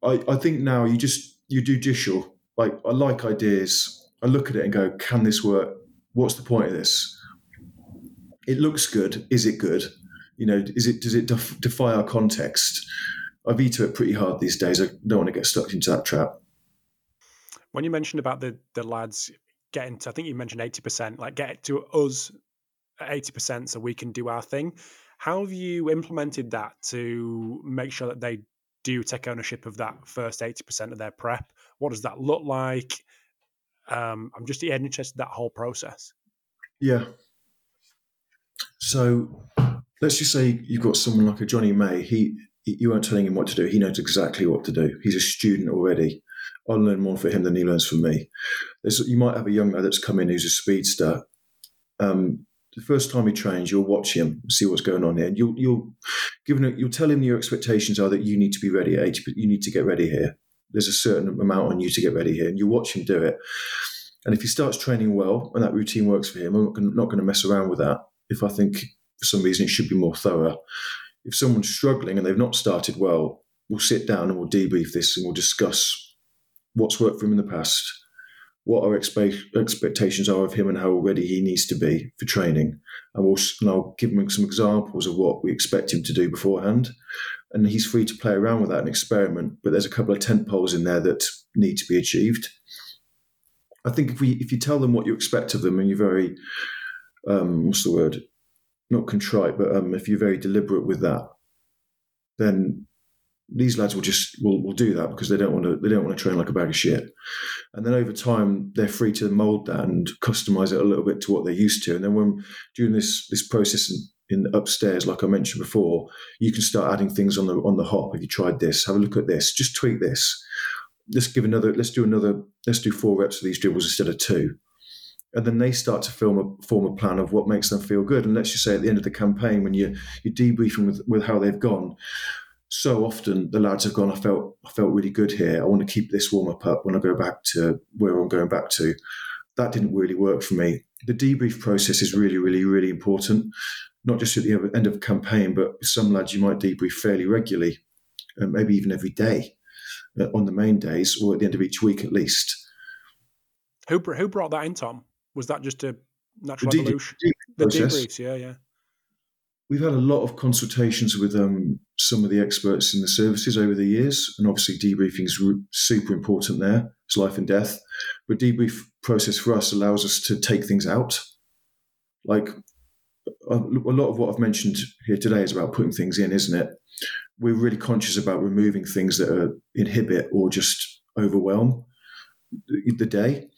[SPEAKER 1] I, I think now you just you do judicial. Like I like ideas. I look at it and go, can this work? What's the point of this? It looks good. Is it good? You know, is it does it def- defy our context? I veto it pretty hard these days. I don't want to get stuck into that trap.
[SPEAKER 2] When you mentioned about the the lads getting to, I think you mentioned eighty percent, like get to us eighty percent, so we can do our thing. How have you implemented that to make sure that they do take ownership of that first eighty percent of their prep? What does that look like? Um, I'm just interested in that whole process.
[SPEAKER 1] Yeah. So let's just say you've got someone like a Johnny May. He you aren't telling him what to do. He knows exactly what to do. He's a student already. I'll learn more for him than he learns from me. There's, you might have a young lad that's come in who's a speedster. Um, the first time he trains, you'll watch him, see what's going on here, and you'll you'll give him, you'll tell him your expectations are that you need to be ready at eighty. You need to get ready here. There's a certain amount on you to get ready here, and you watch him do it. And if he starts training well and that routine works for him, I'm not going to mess around with that. If I think for some reason it should be more thorough, if someone's struggling and they've not started well, we'll sit down and we'll debrief this and we'll discuss what's worked for him in the past, what our expe- expectations are of him and how ready he needs to be for training. And, we'll, and I'll give him some examples of what we expect him to do beforehand. And he's free to play around with that and experiment. But there's a couple of tent poles in there that need to be achieved. I think if we if you tell them what you expect of them and you're very um, what's the word not contrite but um, if you're very deliberate with that then these lads will just will, will do that because they don't want to they don't want to train like a bag of shit. And then over time they're free to mold that and customize it a little bit to what they're used to. And then when during this this process in, in upstairs like i mentioned before you can start adding things on the on the hop. Have you tried this? Have a look at this. Just tweak this. Let's give another let's do another let's do four reps of these dribbles instead of two. And then they start to form a form a plan of what makes them feel good. And let's just say at the end of the campaign when you you're debriefing with with how they've gone so often the lads have gone, I felt I felt really good here. I want to keep this warm up up when I go back to where I'm going back to. That didn't really work for me. The debrief process is really, really, really important. Not just at the end of campaign, but some lads you might debrief fairly regularly, and maybe even every day uh, on the main days or at the end of each week at least.
[SPEAKER 2] Who who brought that in, Tom? Was that just a natural the evolution? the debriefs, yeah, yeah
[SPEAKER 1] we've had a lot of consultations with um, some of the experts in the services over the years, and obviously debriefing is super important there. It's life and death. But debrief process for us allows us to take things out. Like a, lot of what I've mentioned here today is about putting things in, isn't it? We're really conscious about removing things that are inhibit or just overwhelm the day.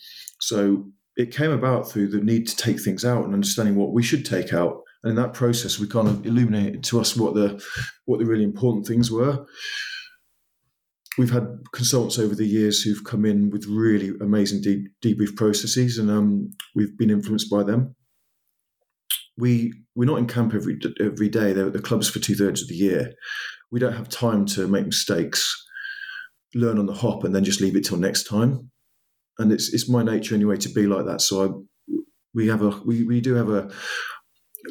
[SPEAKER 1] So it came about through the need to take things out and understanding what we should take out and in that process, we kind of illuminated to us what the what the really important things were. We've had consultants over the years who've come in with really amazing deep, debrief processes, and um, we've been influenced by them. We we're not in camp every every day. They're at the clubs for two thirds of the year. We don't have time to make mistakes, learn on the hop, and then just leave it till next time. And it's it's my nature anyway to be like that. So I we have a we, we do have a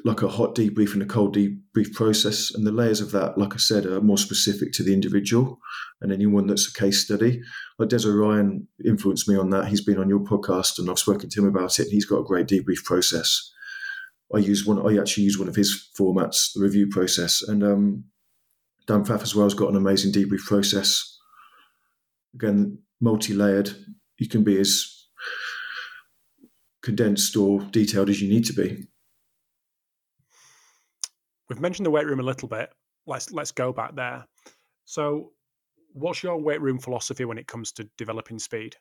[SPEAKER 1] like a hot debrief and a cold debrief process. And the layers of that, like I said, are more specific to the individual and anyone that's a case study. Like Des O'Ryan influenced me on that. He's been on your podcast and I've spoken to him about it. he's got a great debrief process. I use one. I actually use one of his formats, the review process, and um, Dan Pfaff as well has got an amazing debrief process. Again, multi-layered. You can be as condensed or detailed as you need to be.
[SPEAKER 2] We've mentioned the weight room a little bit. Let's let's go back there. So, what's your weight room philosophy when it comes to developing speed?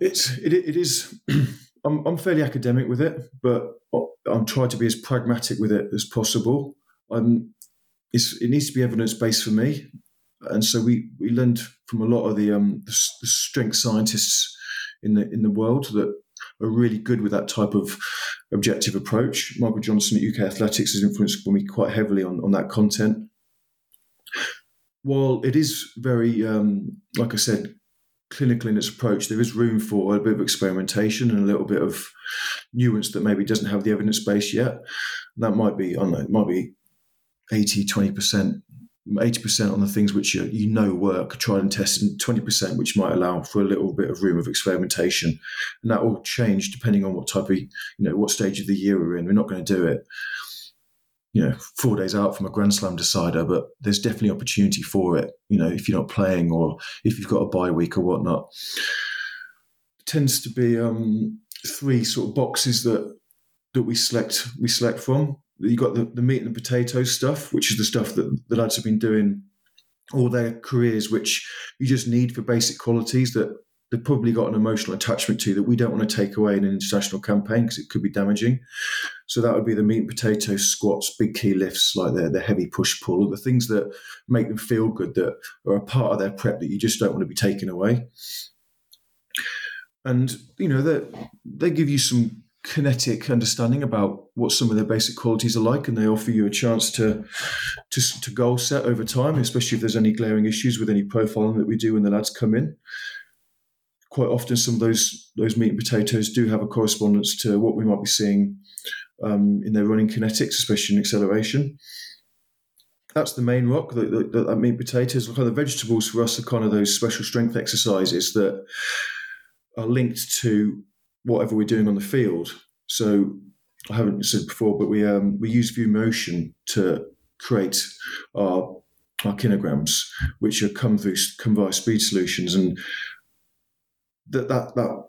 [SPEAKER 1] It's it, it is. (clears throat) I'm I'm fairly academic with it, but I'm trying to be as pragmatic with it as possible. Um, it needs to be evidence based for me, and so we we learned from a lot of the um the, the strength scientists in the in the world that are really good with that type of objective approach. Michael Johnson at UK Athletics has influenced me quite heavily on, on that content. While it is very, um, like I said, clinical in its approach, there is room for a bit of experimentation and a little bit of nuance that maybe doesn't have the evidence base yet. And that might be, I don't know, it might be 80, 20% 80% on the things which you, you know work, tried and tested, and 20% which might allow for a little bit of room of experimentation. And that will change depending on what type of, you know, what stage of the year we're in. We're not going to do it, you know, four days out from a Grand Slam decider, but there's definitely opportunity for it, you know, if you're not playing or if you've got a bye week or whatnot. It tends to be um, three sort of boxes that that we select we select from. You got the, the meat and the potatoes stuff, which is the stuff that the lads have been doing all their careers, which you just need for basic qualities that they've probably got an emotional attachment to that we don't want to take away in an international campaign because it could be damaging. So that would be the meat and potato squats, big key lifts, like the, the heavy push pull, the things that make them feel good that are a part of their prep that you just don't want to be taken away. And you know that they, they give you some kinetic understanding about what some of their basic qualities are like, and they offer you a chance to to, to goal set over time, especially if there's any glaring issues with any profiling that we do when the lads come in. Quite often, some of those those meat and potatoes do have a correspondence to what we might be seeing um, in their running kinetics, especially in acceleration. That's the main rock. That, that, that meat potatoes. Kind of vegetables for us are kind of those special strength exercises that are linked to whatever we're doing on the field. So I haven't said before, but we um, we use View Motion to create our our kinograms, which are come through come via Speed Solutions, and that that that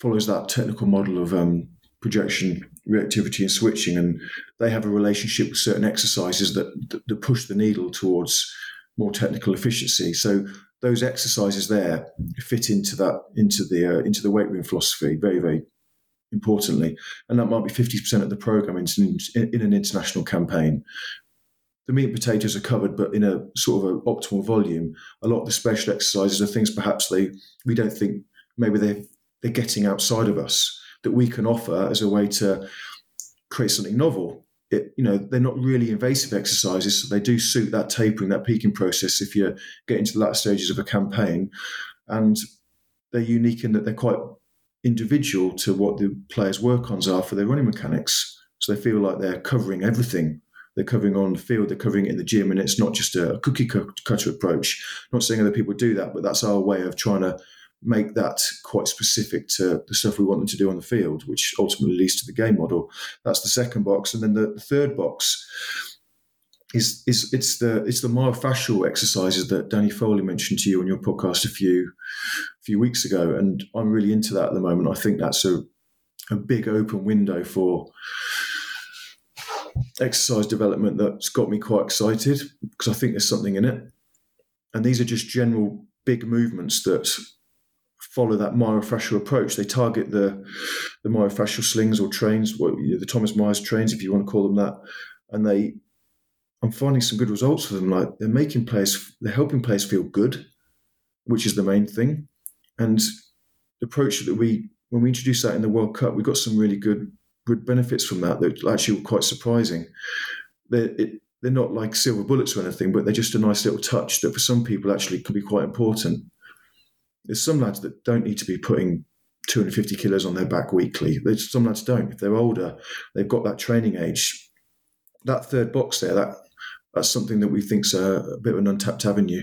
[SPEAKER 1] follows that technical model of um, projection, reactivity, and switching, and they have a relationship with certain exercises that, that, that push the needle towards more technical efficiency. So those exercises there fit into that into the uh, into the weight room philosophy very very importantly, and that might be fifty percent of the program in, in, in, an international campaign. The meat and potatoes are covered, but in a sort of an optimal volume. A lot of the special exercises are things perhaps they we don't think maybe they they're getting outside of us that we can offer as a way to create something novel it, you know, they're not really invasive exercises, so they do suit that tapering, that peaking process if you're getting to the latter stages of a campaign. And they're unique in that they're quite individual to what the players' work ons are for their running mechanics. So they feel like they're covering everything. They're covering on the field, they're covering it in the gym, and it's not just a cookie cutter approach. I'm not saying other people do that, but that's our way of trying to make that quite specific to the stuff we want them to do on the field, which ultimately leads to the game model. That's the second box, and then the, the third box is is it's the it's the myofascial exercises that Danny Foley mentioned to you on your podcast a few few weeks ago, and I'm really into that at the moment. I think that's a a big open window for exercise development that's got me quite excited because I think there's something in it. And these are just general big movements that follow that myofascial approach. They target the the myofascial slings or trains, what the Thomas Myers trains, if you want to call them that, and they. I'm finding some good results for them. Like they're making players, they're helping players feel good, which is the main thing. And the approach that we, when we introduced that in the World Cup, we got some really good good benefits from that that actually were quite surprising. They're, it, they're not like silver bullets or anything, but they're just a nice little touch that for some people actually can be quite important there's some lads that don't need to be putting 250 kilos on their back weekly. There's some lads don't. If they're older, they've got that training age. That third box there, that that's something that we think's a, a bit of an untapped avenue.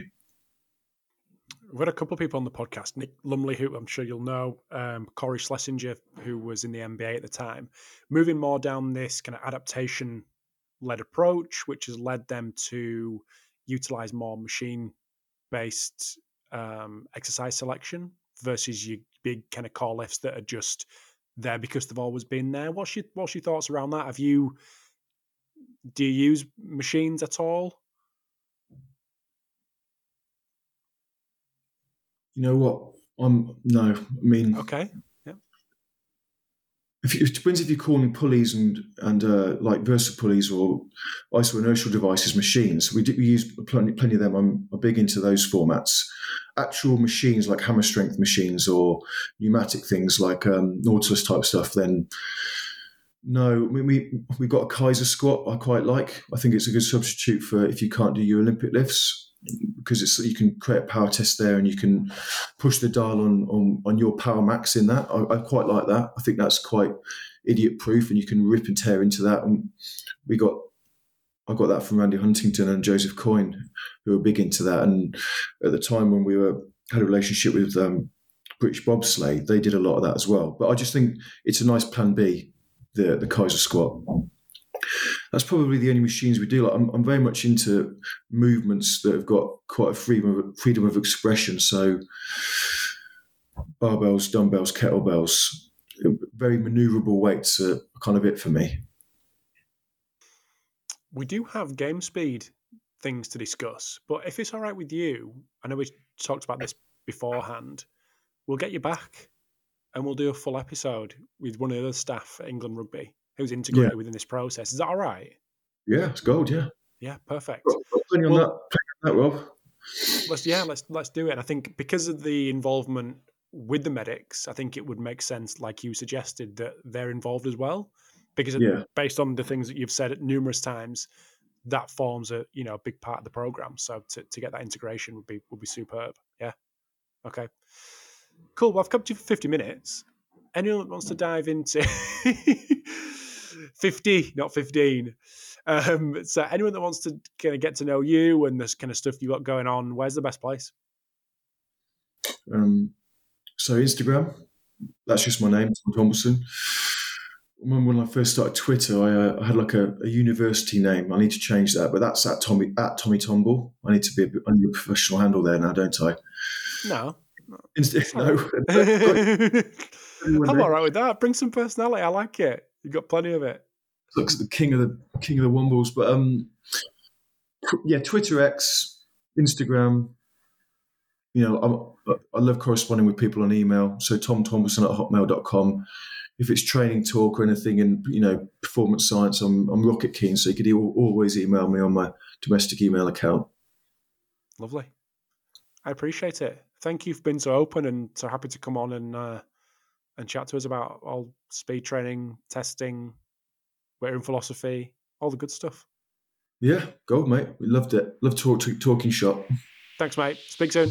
[SPEAKER 2] We've had a couple of people on the podcast. Nick Lumley, who I'm sure you'll know, um, Cory Schlesinger, who was in the NBA at the time, moving more down this kind of adaptation led approach, which has led them to utilize more machine based um, exercise selection versus your big kind of core lifts that are just there because they've always been there. What's your what's your thoughts around that? Have you do you use machines at all?
[SPEAKER 1] You know what? I'm no. I mean,
[SPEAKER 2] okay
[SPEAKER 1] if it depends if you're calling pulleys and and uh, like Versa pulleys or isoinertial devices machines. We, do, we use plenty, plenty of them. I'm, I'm, big into those formats. Actual machines like hammer strength machines or pneumatic things like um, Nautilus type stuff. Then no, we, we we've got a Kaiser squat. I quite like. I think it's a good substitute for if you can't do your Olympic lifts because it's you can create a power test there and you can push the dial on on, on your power max in that. I, I quite like that. I think that's quite idiot proof, and you can rip and tear into that. And we got I got that from Randy Huntington and Joseph Coyne, who were big into that. And at the time when we were had a relationship with um, British bobsleigh, they did a lot of that as well. But I just think it's a nice plan B, the the Kaiser squat that's probably the only machines we do. Like I'm, I'm very much into movements that have got quite a freedom of, freedom of expression. So barbells, dumbbells, kettlebells. very maneuverable weights are kind of it for me.
[SPEAKER 2] We do have game speed things to discuss, but if it's all right with you, I know we talked about this beforehand. We'll get you back, and we'll do a full episode with one of the staff at England Rugby who's integrated yeah. within this process. Is that all right?
[SPEAKER 1] Yeah, it's gold. Yeah.
[SPEAKER 2] Yeah, perfect.
[SPEAKER 1] Plenty on, that, plenty on that, Rob.
[SPEAKER 2] Let's yeah, let's let's do it. And I think because of the involvement with the medics, I think it would make sense, like you suggested, that they're involved as well. Because yeah. based on the things that you've said at numerous times, that forms a you know a big part of the program. So to, to get that integration would be would be superb. Yeah. Okay. Cool. Well, I've come to you for fifty minutes. Anyone that wants to dive into (laughs) fifty, not fifteen. Um, so anyone that wants to kind of get to know you and this kind of stuff you got going on, where's the best place?
[SPEAKER 1] Um, so Instagram, that's just my name, Tom Tombleson. When, I first started Twitter, I, uh, I had like a, a, university name. I need to change that, but that's at Tommy at Tommy Tomble. I need to be a, need a professional handle there now, don't I?
[SPEAKER 2] No.
[SPEAKER 1] Insta-
[SPEAKER 2] no. (laughs) I'm all right with that. Bring some personality. I like it. You've got plenty of it.
[SPEAKER 1] Looks the king of the king of the Wombles, but um, yeah, Twitter X, Instagram, you know, I'm, i love corresponding with people on email. So Tom Thompson at hotmail.com. If it's training talk or anything in, you know, performance science, I'm, I'm rocket keen. So you could always email me on my domestic email account.
[SPEAKER 2] Lovely. I appreciate it. Thank you for being so open and so happy to come on and uh, and chat to us about all speed training, testing, weight room philosophy, all the good stuff.
[SPEAKER 1] Yeah, go, mate. We loved it. Love talk, talking shop.
[SPEAKER 2] Thanks, mate. Speak soon.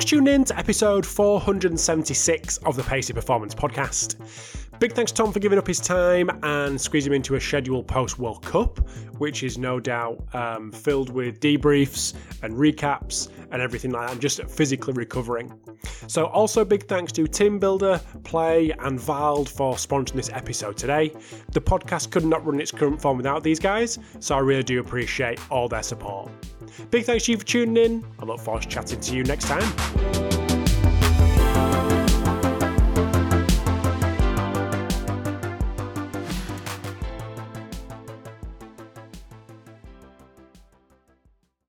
[SPEAKER 2] Thanks for tuning in to episode 476 of the Pacey Performance Podcast. Big thanks to Tom for giving up his time and squeezing him into a schedule post World Cup, which is no doubt um, filled with debriefs and recaps and everything like that. I'm just physically recovering. So, also big thanks to Team Builder, Plae, and Vald for sponsoring this episode today. The podcast could not run its current form without these guys, so I really do appreciate all their support. Big thanks to you for tuning in. I look forward to chatting to you next time.